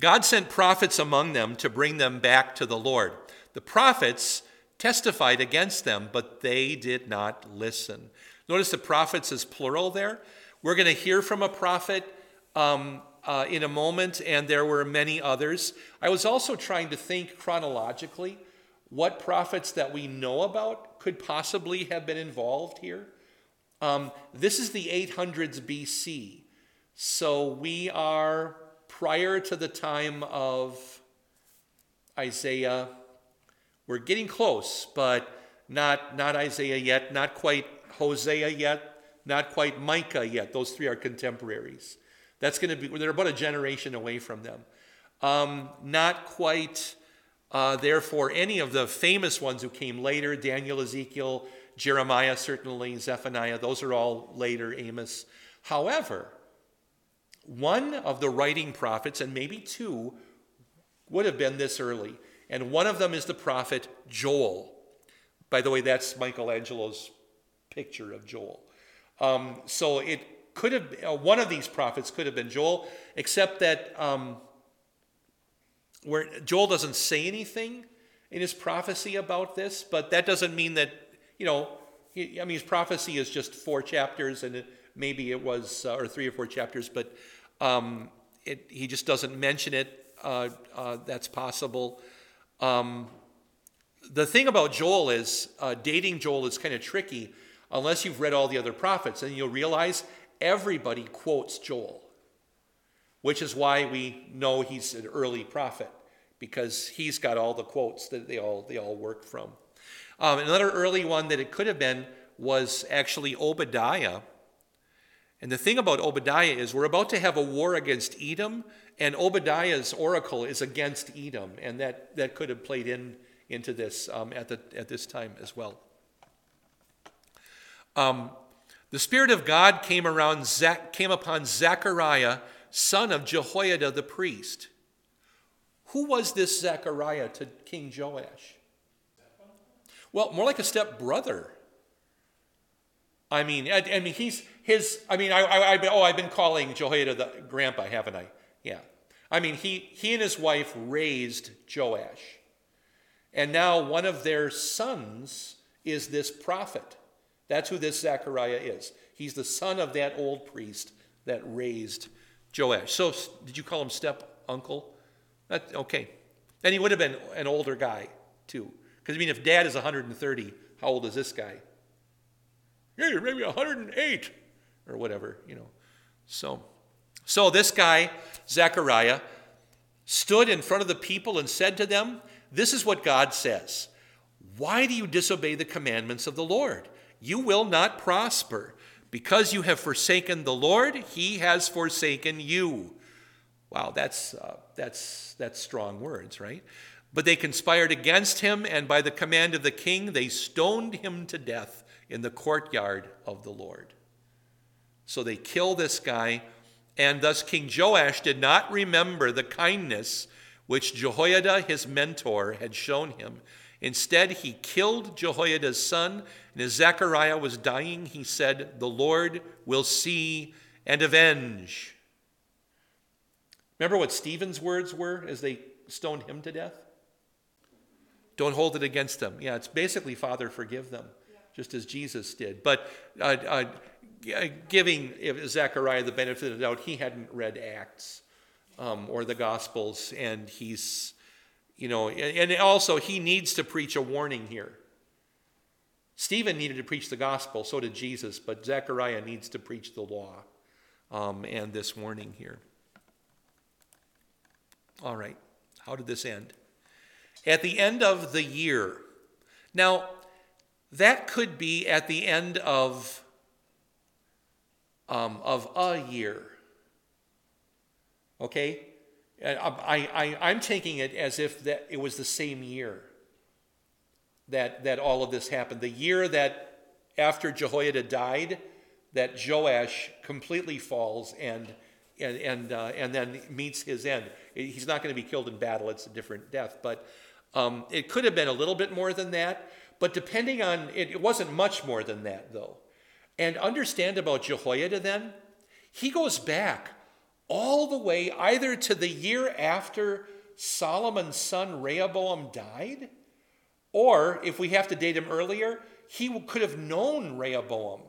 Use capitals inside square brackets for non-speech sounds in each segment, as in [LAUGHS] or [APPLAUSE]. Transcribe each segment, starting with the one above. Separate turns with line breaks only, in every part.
God sent prophets among them to bring them back to the Lord. The prophets testified against them, but they did not listen. Notice the prophets is plural there. We're going to hear from a prophet um, uh, in a moment, and there were many others. I was also trying to think chronologically what prophets that we know about could possibly have been involved here. Um, this is the 800s BC. So we are prior to the time of Isaiah. We're getting close, but not, not Isaiah yet, not quite Hosea yet, not quite Micah yet. Those three are contemporaries. That's going to be, they're about a generation away from them. Um, not quite, uh, therefore, any of the famous ones who came later Daniel, Ezekiel, Jeremiah, certainly, Zephaniah, those are all later, Amos. However, one of the writing prophets, and maybe two, would have been this early. And one of them is the prophet Joel. By the way, that's Michelangelo's picture of Joel. Um, so it could have uh, one of these prophets could have been Joel, except that um, where Joel doesn't say anything in his prophecy about this, but that doesn't mean that you know. He, I mean, his prophecy is just four chapters, and it, maybe it was uh, or three or four chapters, but um, it, he just doesn't mention it. Uh, uh, that's possible. Um, the thing about Joel is uh, dating Joel is kind of tricky unless you've read all the other prophets, and you'll realize everybody quotes Joel, which is why we know he's an early prophet because he's got all the quotes that they all they all work from. Um, another early one that it could have been was actually Obadiah. And the thing about Obadiah is we're about to have a war against Edom, and Obadiah's oracle is against Edom, and that, that could have played in into this um, at, the, at this time as well. Um, the Spirit of God came, around, came upon Zechariah, son of Jehoiada the priest. Who was this Zechariah to King Joash? Well, more like a step brother. I mean, I, I, mean, he's his. I mean, I, I, I, oh, I've been calling Jehoiada the grandpa, haven't I? Yeah. I mean, he he and his wife raised Joash, and now one of their sons is this prophet. That's who this Zechariah is. He's the son of that old priest that raised Joash. So, did you call him step uncle? That, okay. And he would have been an older guy, too. Because, I mean, if dad is 130, how old is this guy? Yeah, you're maybe 108 or whatever, you know. So, so this guy, Zechariah, stood in front of the people and said to them, This is what God says. Why do you disobey the commandments of the Lord? you will not prosper. Because you have forsaken the Lord, he has forsaken you. Wow, that's, uh, that's, that's strong words, right? But they conspired against him, and by the command of the king, they stoned him to death in the courtyard of the Lord. So they kill this guy, and thus King Joash did not remember the kindness which Jehoiada, his mentor, had shown him. Instead, he killed Jehoiada's son, and as Zechariah was dying, he said, The Lord will see and avenge. Remember what Stephen's words were as they stoned him to death? Don't hold it against them. Yeah, it's basically, Father, forgive them, just as Jesus did. But uh, uh, giving Zechariah the benefit of the doubt, he hadn't read Acts um, or the Gospels, and he's you know, and also he needs to preach a warning here. Stephen needed to preach the gospel, so did Jesus, but Zechariah needs to preach the law um, and this warning here. All right, how did this end? At the end of the year. Now, that could be at the end of, um, of a year. Okay? I, I, I'm taking it as if that it was the same year that, that all of this happened. The year that after Jehoiada died, that Joash completely falls and, and, and, uh, and then meets his end. He's not going to be killed in battle, it's a different death. But um, it could have been a little bit more than that. But depending on, it, it wasn't much more than that, though. And understand about Jehoiada then, he goes back all the way either to the year after Solomon's son Rehoboam died, or if we have to date him earlier, he could have known Rehoboam.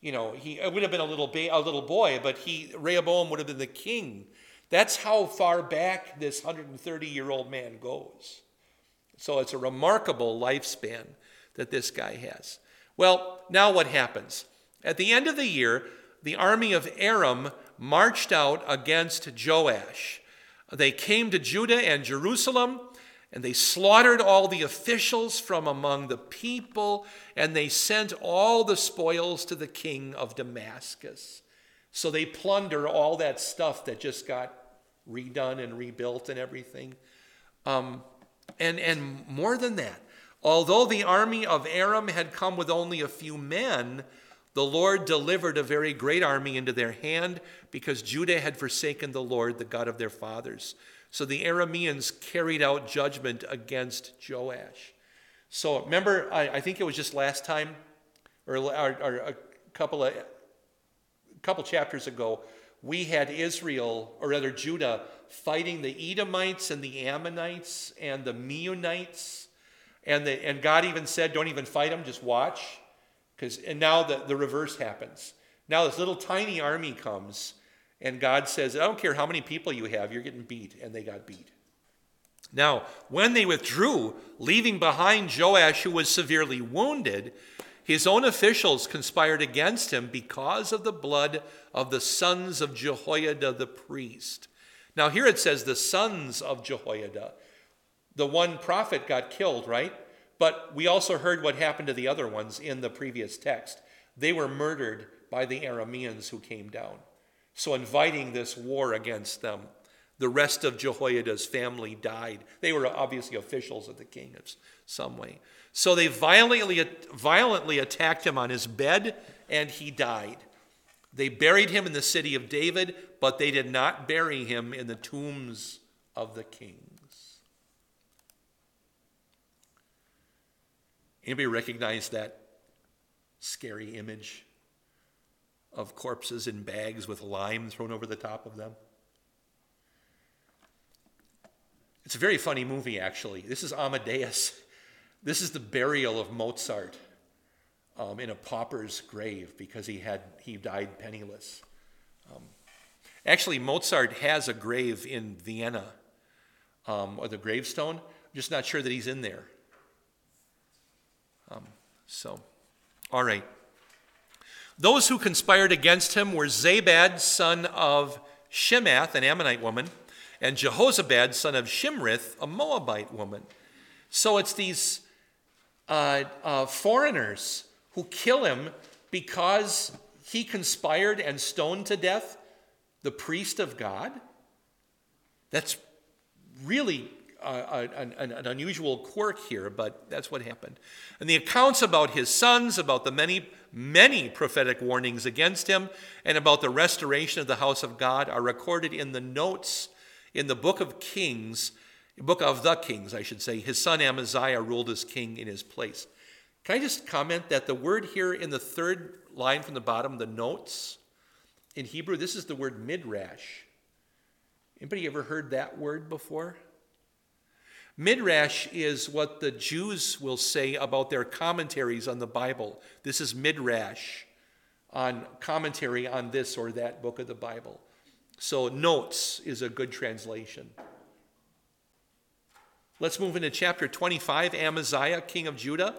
You know, he would have been a little, ba- a little boy, but he, Rehoboam would have been the king. That's how far back this 130 year old man goes. So it's a remarkable lifespan that this guy has. Well, now what happens? At the end of the year, the army of Aram marched out against Joash. They came to Judah and Jerusalem, and they slaughtered all the officials from among the people, and they sent all the spoils to the king of Damascus. So they plunder all that stuff that just got redone and rebuilt and everything. Um, and, and more than that, although the army of Aram had come with only a few men, the Lord delivered a very great army into their hand because Judah had forsaken the Lord, the God of their fathers. So the Arameans carried out judgment against Joash. So remember, I, I think it was just last time, or, or, or a couple of couple chapters ago, we had Israel, or rather Judah, fighting the Edomites and the Ammonites and the Meunites. And, the, and God even said, don't even fight them, just watch. Because and now the, the reverse happens. Now this little tiny army comes, and God says, I don't care how many people you have, you're getting beat. And they got beat. Now, when they withdrew, leaving behind Joash, who was severely wounded, his own officials conspired against him because of the blood of the sons of Jehoiada the priest. Now, here it says the sons of Jehoiada. The one prophet got killed, right? But we also heard what happened to the other ones in the previous text. They were murdered by the Arameans who came down. So, inviting this war against them, the rest of Jehoiada's family died. They were obviously officials of the king in some way. So, they violently, violently attacked him on his bed, and he died. They buried him in the city of David, but they did not bury him in the tombs of the kings. Anybody recognize that scary image of corpses in bags with lime thrown over the top of them? It's a very funny movie, actually. This is Amadeus. This is the burial of Mozart um, in a pauper's grave because he had he died penniless. Um, actually, Mozart has a grave in Vienna, um, or the gravestone. I'm just not sure that he's in there. Um, so, all right. Those who conspired against him were Zabad, son of Shimeath, an Ammonite woman, and Jehozabad, son of Shimrith, a Moabite woman. So it's these uh, uh, foreigners who kill him because he conspired and stoned to death the priest of God. That's really uh, an, an, unusual quirk here, but that's what happened. And the accounts about his sons, about the many, many prophetic warnings against him, and about the restoration of the house of God are recorded in the notes in the book of Kings, book of the Kings, I should say. His son Amaziah ruled as king in his place. Can I just comment that the word here in the third line from the bottom, the notes, in Hebrew, this is the word midrash. Anybody ever heard that word before? Midrash is what the Jews will say about their commentaries on the Bible. This is midrash on commentary on this or that book of the Bible. So, notes is a good translation. Let's move into chapter 25 Amaziah, king of Judah.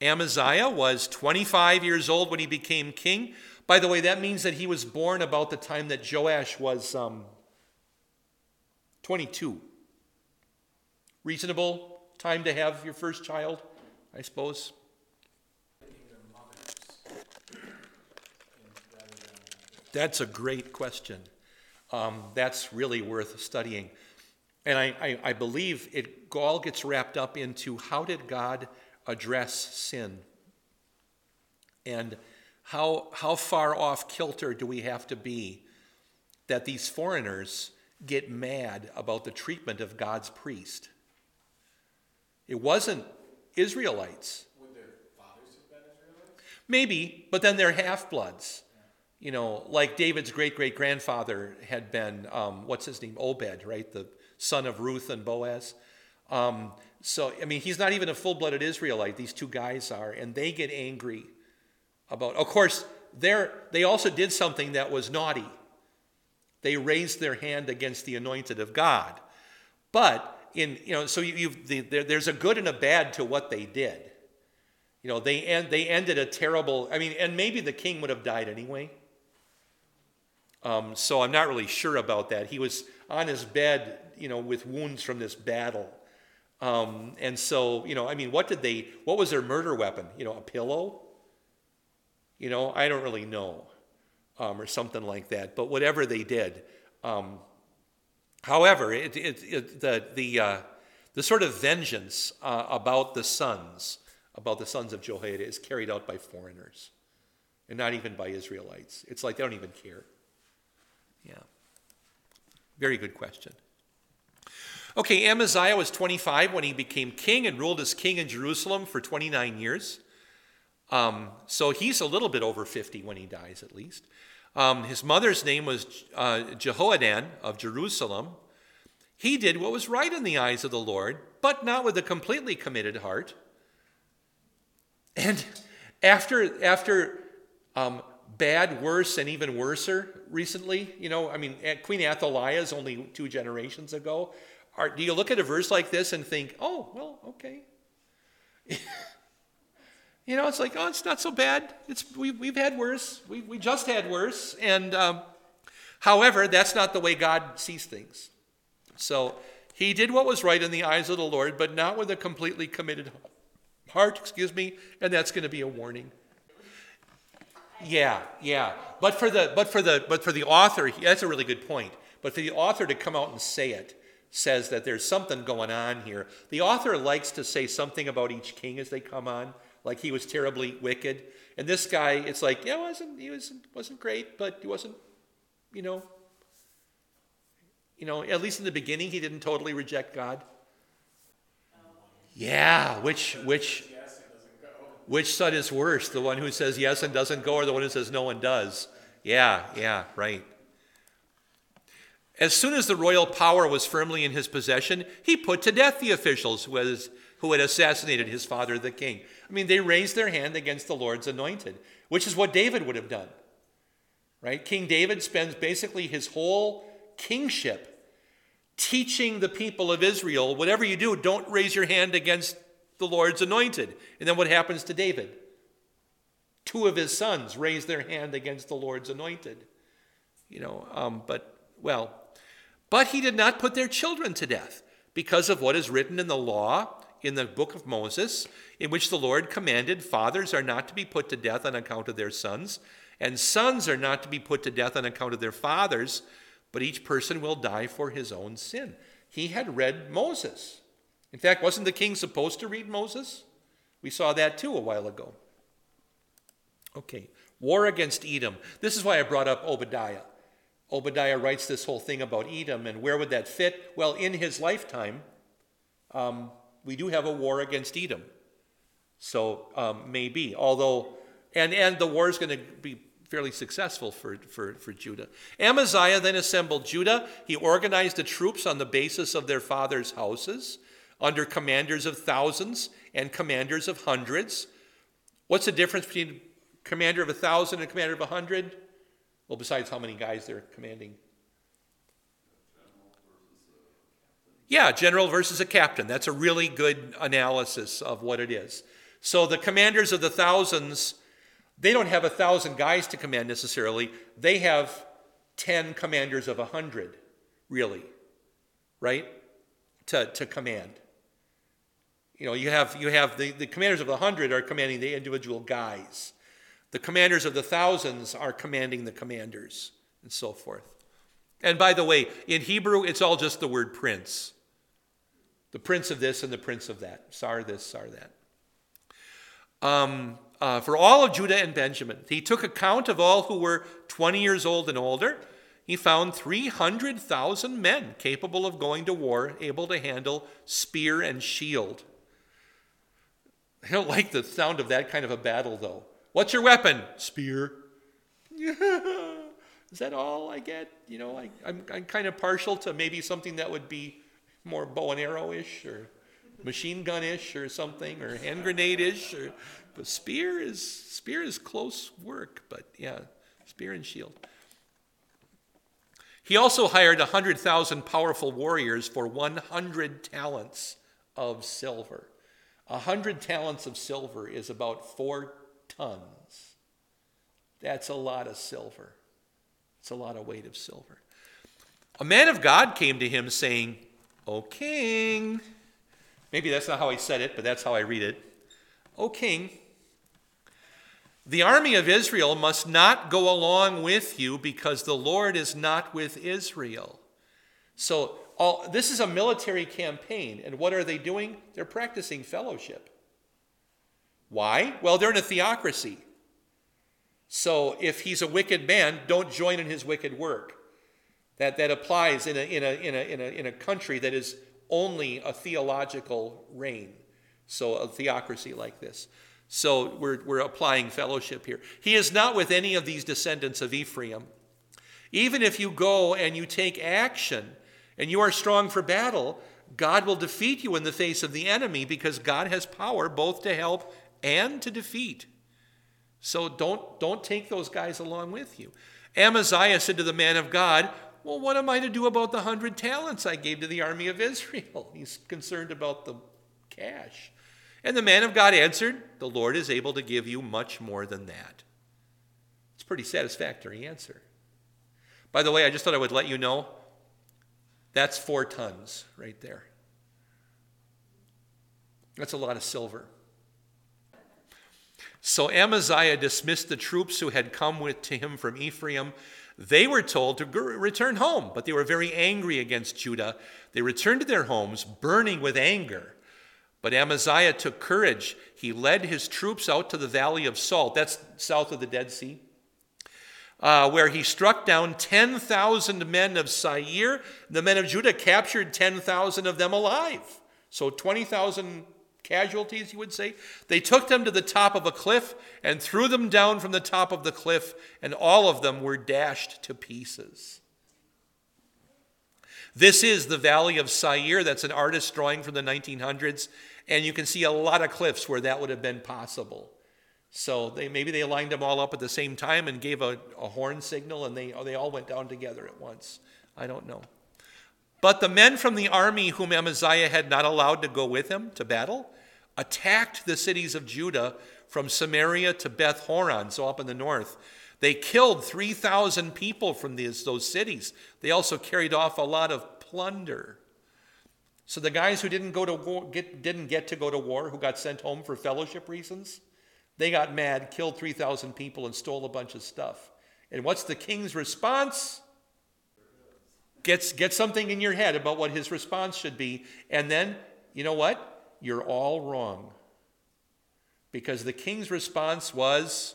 Amaziah was 25 years old when he became king. By the way, that means that he was born about the time that Joash was um, 22 reasonable time to have your first child, I suppose? That's a great question. Um, that's really worth studying. And I, I, I believe it all gets wrapped up into how did God address sin? And how, how far off kilter do we have to be that these foreigners get mad about the treatment of God's priest? It wasn't Israelites.
Would their fathers have been Israelites?
Maybe, but then they're half bloods. You know, like David's great great grandfather had been, um, what's his name? Obed, right? The son of Ruth and Boaz. Um, so, I mean, he's not even a full blooded Israelite. These two guys are, and they get angry about, of course, they're, they also did something that was naughty. They raised their hand against the anointed of God. But in you know, so you, the, there, there's a good and a bad to what they did. You know, they end, they ended a terrible. I mean, and maybe the king would have died anyway. Um, so I'm not really sure about that. He was on his bed, you know, with wounds from this battle. Um, and so, you know, I mean, what did they? What was their murder weapon? You know, a pillow. You know, I don't really know, um, or something like that. But whatever they did. Um, However, it, it, it, the, the, uh, the sort of vengeance uh, about the sons, about the sons of Jehoiada, is carried out by foreigners and not even by Israelites. It's like they don't even care. Yeah. Very good question. Okay, Amaziah was 25 when he became king and ruled as king in Jerusalem for 29 years. Um, so he's a little bit over 50 when he dies, at least. Um, his mother's name was uh, Jehoaddan of Jerusalem. He did what was right in the eyes of the Lord, but not with a completely committed heart. And after, after um, bad, worse, and even worser recently, you know, I mean, Queen Athaliah is only two generations ago. Are, do you look at a verse like this and think, oh, well, okay. [LAUGHS] You know, it's like, oh, it's not so bad. It's, we, we've had worse. We, we just had worse. And um, however, that's not the way God sees things. So he did what was right in the eyes of the Lord, but not with a completely committed heart, excuse me, and that's going to be a warning. Yeah, yeah. But for the but for the but for the author, that's a really good point. But for the author to come out and say it says that there's something going on here. The author likes to say something about each king as they come on like he was terribly wicked. And this guy, it's like, yeah, wasn't he wasn't wasn't great, but he wasn't, you know, you know, at least in the beginning, he didn't totally reject God. Yeah, which which which son is worse, the one who says yes and doesn't go, or the one who says no and does? Yeah, yeah, right. As soon as the royal power was firmly in his possession, he put to death the officials who, was, who had assassinated his father, the king. I mean, they raised their hand against the Lord's anointed, which is what David would have done. Right? King David spends basically his whole kingship teaching the people of Israel whatever you do, don't raise your hand against the Lord's anointed. And then what happens to David? Two of his sons raise their hand against the Lord's anointed. You know, um, but, well, but he did not put their children to death because of what is written in the law in the book of Moses, in which the Lord commanded fathers are not to be put to death on account of their sons, and sons are not to be put to death on account of their fathers, but each person will die for his own sin. He had read Moses. In fact, wasn't the king supposed to read Moses? We saw that too a while ago. Okay, war against Edom. This is why I brought up Obadiah. Obadiah writes this whole thing about Edom, and where would that fit? Well, in his lifetime, um, we do have a war against Edom. So um, maybe, although, and, and the war is going to be fairly successful for, for, for Judah. Amaziah then assembled Judah. He organized the troops on the basis of their father's houses, under commanders of thousands and commanders of hundreds. What's the difference between commander of a thousand and commander of a hundred? Well, besides how many guys they're commanding. Yeah, general versus a captain. That's a really good analysis of what it is. So the commanders of the thousands, they don't have a thousand guys to command necessarily. They have 10 commanders of a hundred, really, right? To, to command. You know, you have, you have the, the commanders of the hundred are commanding the individual guys. The commanders of the thousands are commanding the commanders, and so forth. And by the way, in Hebrew, it's all just the word prince. The prince of this and the prince of that. Sar this, Sar that. Um, uh, for all of Judah and Benjamin, he took account of all who were 20 years old and older. He found 300,000 men capable of going to war, able to handle spear and shield. I don't like the sound of that kind of a battle, though. What's your weapon? Spear. [LAUGHS] Is that all I get? You know, I, I'm kind of partial to maybe something that would be more bow and arrow ish or machine gun ish or something or hand grenade ish. But spear is, spear is close work, but yeah, spear and shield. He also hired 100,000 powerful warriors for 100 talents of silver. 100 talents of silver is about four tons. That's a lot of silver. It's a lot of weight of silver. A man of God came to him saying, O king, maybe that's not how he said it, but that's how I read it. O king, the army of Israel must not go along with you because the Lord is not with Israel. So, all, this is a military campaign. And what are they doing? They're practicing fellowship. Why? Well, they're in a theocracy. So, if he's a wicked man, don't join in his wicked work. That, that applies in a, in, a, in, a, in, a, in a country that is only a theological reign. So, a theocracy like this. So we're, we're applying fellowship here. He is not with any of these descendants of Ephraim. Even if you go and you take action and you are strong for battle, God will defeat you in the face of the enemy because God has power both to help and to defeat. So don't, don't take those guys along with you. Amaziah said to the man of God, Well, what am I to do about the hundred talents I gave to the army of Israel? [LAUGHS] He's concerned about the cash. And the man of God answered, The Lord is able to give you much more than that. It's a pretty satisfactory answer. By the way, I just thought I would let you know that's four tons right there. That's a lot of silver. So Amaziah dismissed the troops who had come with, to him from Ephraim. They were told to return home, but they were very angry against Judah. They returned to their homes, burning with anger. But Amaziah took courage. He led his troops out to the valley of Salt, that's south of the Dead Sea, uh, where he struck down 10,000 men of Seir. The men of Judah captured 10,000 of them alive. So 20,000 casualties, you would say. They took them to the top of a cliff and threw them down from the top of the cliff, and all of them were dashed to pieces. This is the Valley of Seir. That's an artist drawing from the 1900s. And you can see a lot of cliffs where that would have been possible. So they, maybe they lined them all up at the same time and gave a, a horn signal and they, they all went down together at once. I don't know. But the men from the army whom Amaziah had not allowed to go with him to battle attacked the cities of Judah from Samaria to Beth Horon, so up in the north. They killed 3,000 people from these, those cities. They also carried off a lot of plunder. So the guys who didn't go to war, get, didn't get to go to war, who got sent home for fellowship reasons, they got mad, killed 3,000 people, and stole a bunch of stuff. And what's the king's response? Gets, get something in your head about what his response should be. And then, you know what? You're all wrong. Because the king's response was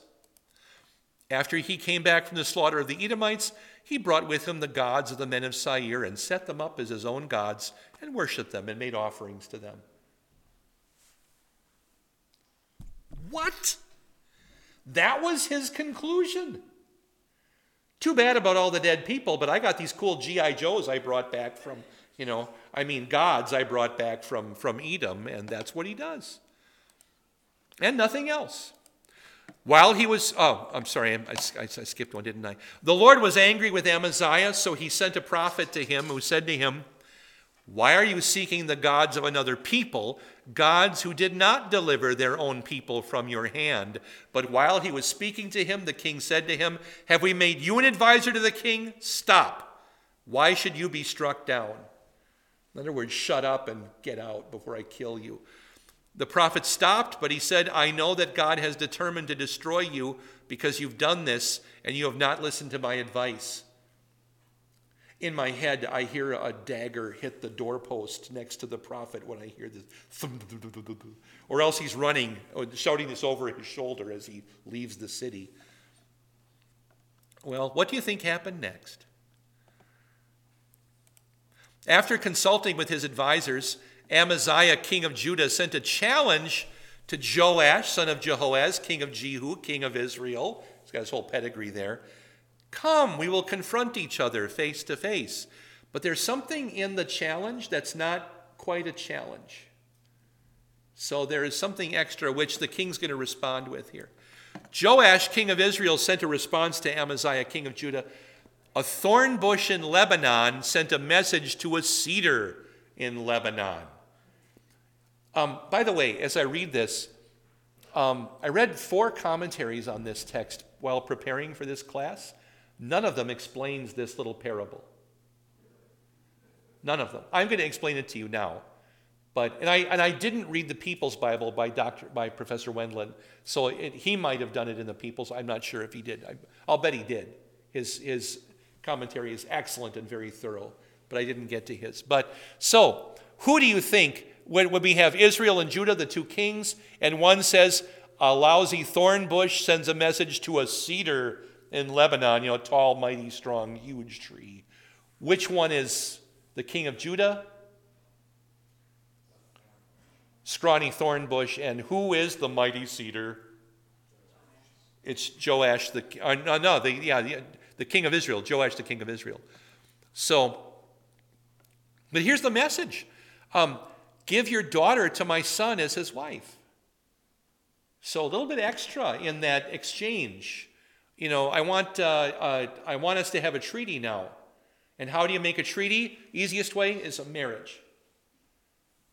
after he came back from the slaughter of the Edomites, he brought with him the gods of the men of Seir and set them up as his own gods and worshiped them and made offerings to them. What? That was his conclusion. Too bad about all the dead people, but I got these cool G.I. Joes I brought back from, you know, I mean, gods I brought back from, from Edom, and that's what he does. And nothing else. While he was, oh, I'm sorry, I, I, I, skipped one, didn't I? The Lord was angry with Amaziah, so he sent a prophet to him who said to him, Why are you seeking the gods of another people, gods who did not deliver their own people from your hand? But while he was speaking to him, the king said to him, Have we made you an advisor to the king? Stop. Why should you be struck down? In other words, shut up and get out before I kill you. The prophet stopped, but he said, I know that God has determined to destroy you because you've done this and you have not listened to my advice. In my head, I hear a dagger hit the doorpost next to the prophet when I hear this. Or else he's running, uh, shouting this over his shoulder as he leaves the city. Well, what do you think happened next? After consulting with his advisors, Amaziah, king of Judah, sent a challenge to Joash, son of Jehoahaz, king of Jehu, king of Israel. He's got his whole pedigree there. Come, we will confront each other face to face. But there's something in the challenge that's not quite a challenge. So there is something extra which the king's going to respond with here. Joash, king of Israel, sent a response to Amaziah, king of Judah. A thorn bush in Lebanon sent a message to a cedar in Lebanon. Um, by the way, as I read this, um, I read four commentaries on this text while preparing for this class. None of them explains this little parable. None of them. I'm going to explain it to you now. But, and, I, and I didn't read the People's Bible by, Dr., by Professor Wendland, so it, he might have done it in the People's. I'm not sure if he did. I, I'll bet he did. His, his commentary is excellent and very thorough, but I didn't get to his. But so, who do you think, when, when we have Israel and Judah, the two kings, and one says, a lousy thorn bush sends a message to a cedar in Lebanon, you know, a tall, mighty, strong, huge tree. Which one is the king of Judah? Scrawny thorn bush. And who is the mighty cedar? It's Joash, the, uh, no, the, yeah, the, the king of Israel, Joash, the king of Israel. So, but here's the message um, Give your daughter to my son as his wife. So, a little bit extra in that exchange. You know, I want, uh, uh, I want us to have a treaty now. And how do you make a treaty? Easiest way is a marriage.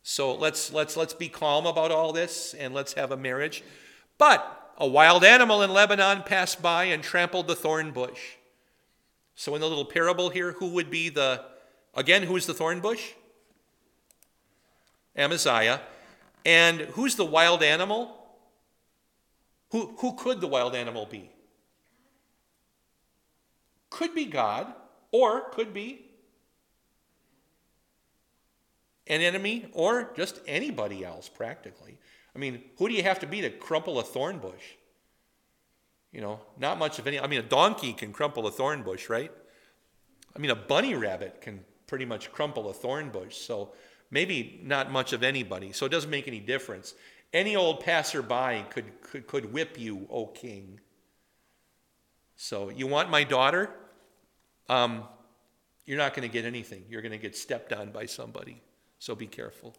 So let's, let's, let's be calm about all this and let's have a marriage. But a wild animal in Lebanon passed by and trampled the thorn bush. So in the little parable here, who would be the, again, who's the thorn bush? Amaziah. And who's the wild animal? Who, who could the wild animal be? Could be God, or could be an enemy, or just anybody else, practically. I mean, who do you have to be to crumple a thorn bush? You know, not much of any. I mean, a donkey can crumple a thorn bush, right? I mean, a bunny rabbit can pretty much crumple a thorn bush. So maybe not much of anybody. So it doesn't make any difference. Any old passerby could, could, could whip you, O king. So, you want my daughter? Um, you're not going to get anything. You're going to get stepped on by somebody. So be careful.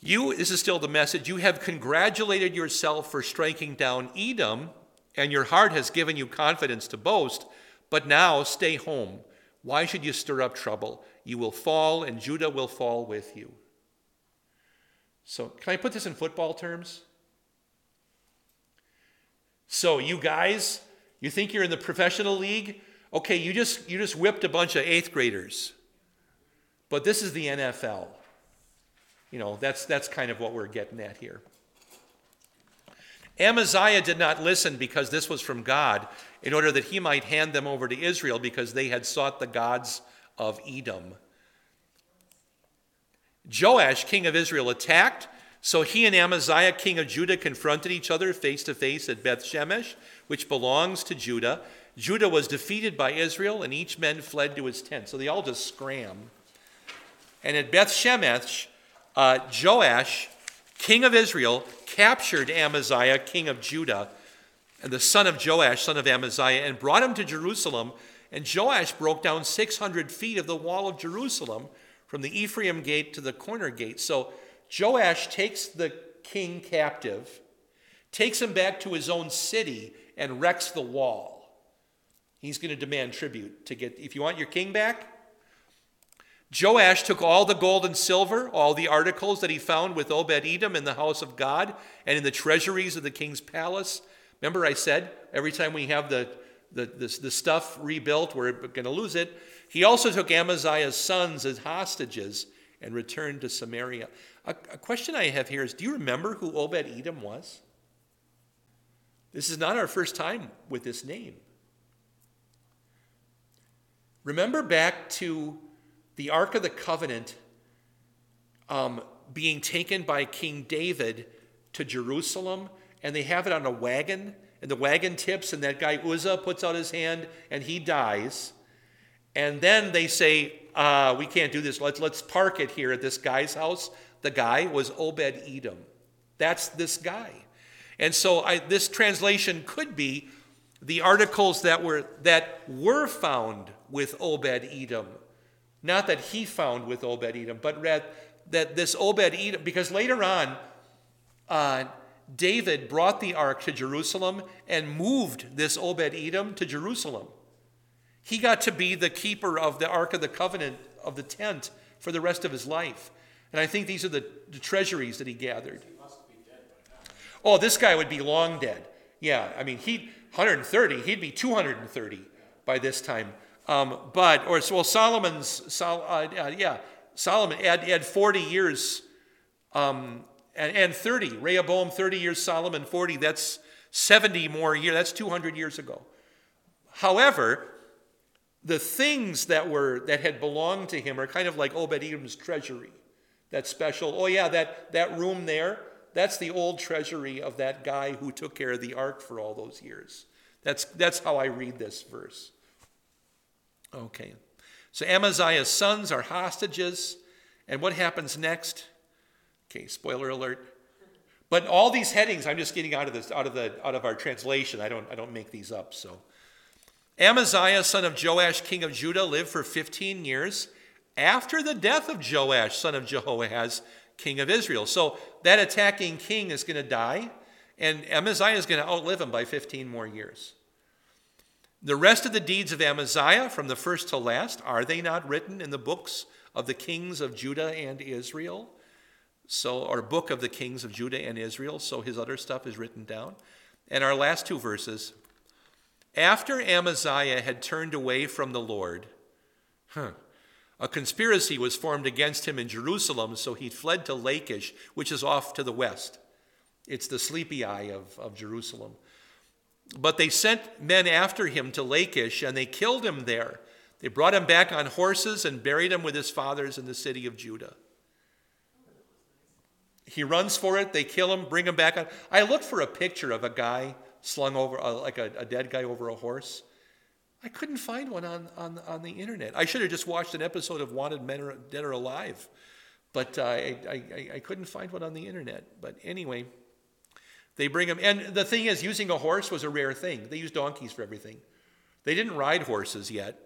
You, this is still the message, you have congratulated yourself for striking down Edom, and your heart has given you confidence to boast, but now stay home. Why should you stir up trouble? You will fall, and Judah will fall with you. So, can I put this in football terms? So, you guys, you think you're in the professional league? Okay, you just you just whipped a bunch of 8th graders. But this is the NFL. You know, that's that's kind of what we're getting at here. Amaziah did not listen because this was from God, in order that he might hand them over to Israel because they had sought the gods of Edom. Joash, king of Israel, attacked. So he and Amaziah, king of Judah, confronted each other face to face at Beth Shemesh, which belongs to Judah. Judah was defeated by Israel, and each man fled to his tent. So they all just scram. And at Beth Shemesh, uh, Joash, king of Israel, captured Amaziah, king of Judah, and the son of Joash, son of Amaziah, and brought him to Jerusalem. And Joash broke down 600 feet of the wall of Jerusalem from the Ephraim gate to the corner gate. So Joash takes the king captive, takes him back to his own city, and wrecks the wall. He's going to demand tribute to get, if you want your king back. Joash took all the gold and silver, all the articles that he found with Obed Edom in the house of God and in the treasuries of the king's palace. Remember, I said every time we have the, the, the, the stuff rebuilt, we're going to lose it. He also took Amaziah's sons as hostages and returned to Samaria. A, a question I have here is do you remember who Obed Edom was? This is not our first time with this name. Remember back to the Ark of the Covenant um, being taken by King David to Jerusalem, and they have it on a wagon, and the wagon tips, and that guy Uzzah puts out his hand, and he dies. And then they say, uh, we can't do this. Let's, let's park it here at this guy's house. The guy was Obed Edom. That's this guy. And so I, this translation could be the articles that were that were found with Obed Edom, not that he found with Obed Edom, but read that this Obed Edom, because later on, uh, David brought the ark to Jerusalem and moved this Obed Edom to Jerusalem. He got to be the keeper of the Ark of the Covenant of the tent for the rest of his life. And I think these are the, the treasuries that he gathered. Oh, this guy would be long dead. Yeah, I mean, he 130, he'd be 230 by this time. Um, but, or, well, Solomon's, Sol, uh, uh, yeah, Solomon had, had 40 years um, and, and 30. Rehoboam, 30 years, Solomon, 40. That's 70 more years. That's 200 years ago. However, the things that were that had belonged to him are kind of like Obed Edom's treasury. That special, oh yeah, that, that room there, that's the old treasury of that guy who took care of the ark for all those years. That's, that's how I read this verse. Okay. So Amaziah's sons are hostages. And what happens next? Okay, spoiler alert. But all these headings, I'm just getting out of this, out of the, out of our translation. I don't, I don't make these up. So, Amaziah, son of Joash, king of Judah, lived for 15 years after the death of Joash, son of Jehoahaz, king of Israel. So that attacking king is going to die, and Amaziah is going to outlive him by 15 more years. The rest of the deeds of Amaziah, from the first to last, are they not written in the books of the kings of Judah and Israel? So, or book of the kings of Judah and Israel. So his other stuff is written down. And our last two verses. After Amaziah had turned away from the Lord, huh, a conspiracy was formed against him in Jerusalem, so he fled to Lachish, which is off to the west. It's the sleepy eye of, of Jerusalem. But they sent men after him to Lachish, and they killed him there. They brought him back on horses and buried him with his fathers in the city of Judah. He runs for it. They kill him, bring him back on. I looked for a picture of a guy slung over, uh, like a, a, dead guy over a horse. I couldn't find one on, on, on the internet. I should have just watched an episode of Wanted Men or, Dead or Alive, but uh, I, I, I couldn't find one on the internet. But anyway, they bring him. And the thing is, using a horse was a rare thing. They used donkeys for everything. They didn't ride horses yet,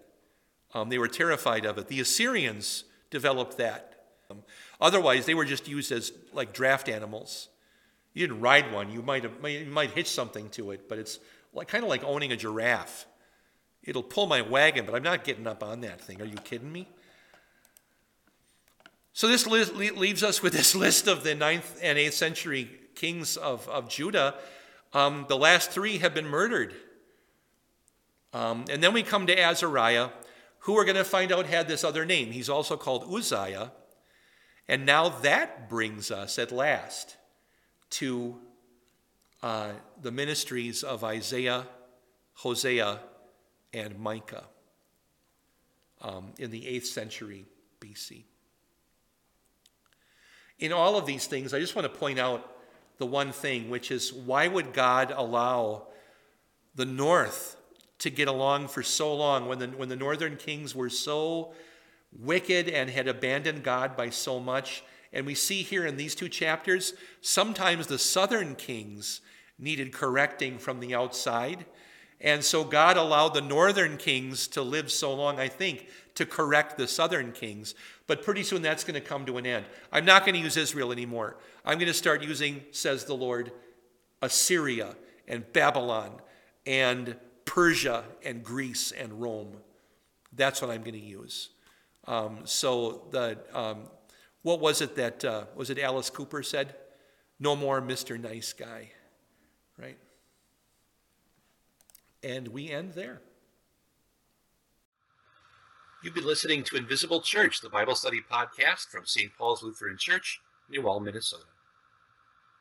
um, they were terrified of it. The Assyrians developed that. Um, otherwise, they were just used as like draft animals. You didn't ride one. You might, have, you might hitch something to it, but it's like, kind of like owning a giraffe. It'll pull my wagon, but I'm not getting up on that thing. Are you kidding me? So this leaves us with this [LAUGHS] list of the 9th and 8th century kings of, of Judah. Um, the last three have been murdered. Um, and then we come to Azariah, who we're going to find out had this other name. He's also called Uzziah. And now that brings us at last to uh, the ministries of Isaiah, Hosea, and Micah um, in the 8th century BC. In all of these things, I just want to point out the one thing, which is why would God allow the north to get along for so long when the, when the northern kings were so wicked and had abandoned God by so much? And we see here in these two chapters, sometimes the southern kings needed correcting from the outside. And so God allowed the northern kings to live so long, I think, to correct the southern kings. But pretty soon that's going to come to an end. I'm not going to use Israel anymore. I'm going to start using, says the Lord, Assyria and Babylon and Persia and Greece and Rome. That's what I'm going to use. Um, so the um, what was it that uh, was it Alice Cooper said? No more Mr. Nice Guy, right? And we end there. You've been listening to Invisible Church, the Bible study podcast from St. Paul's Lutheran Church, New Ulm, Minnesota.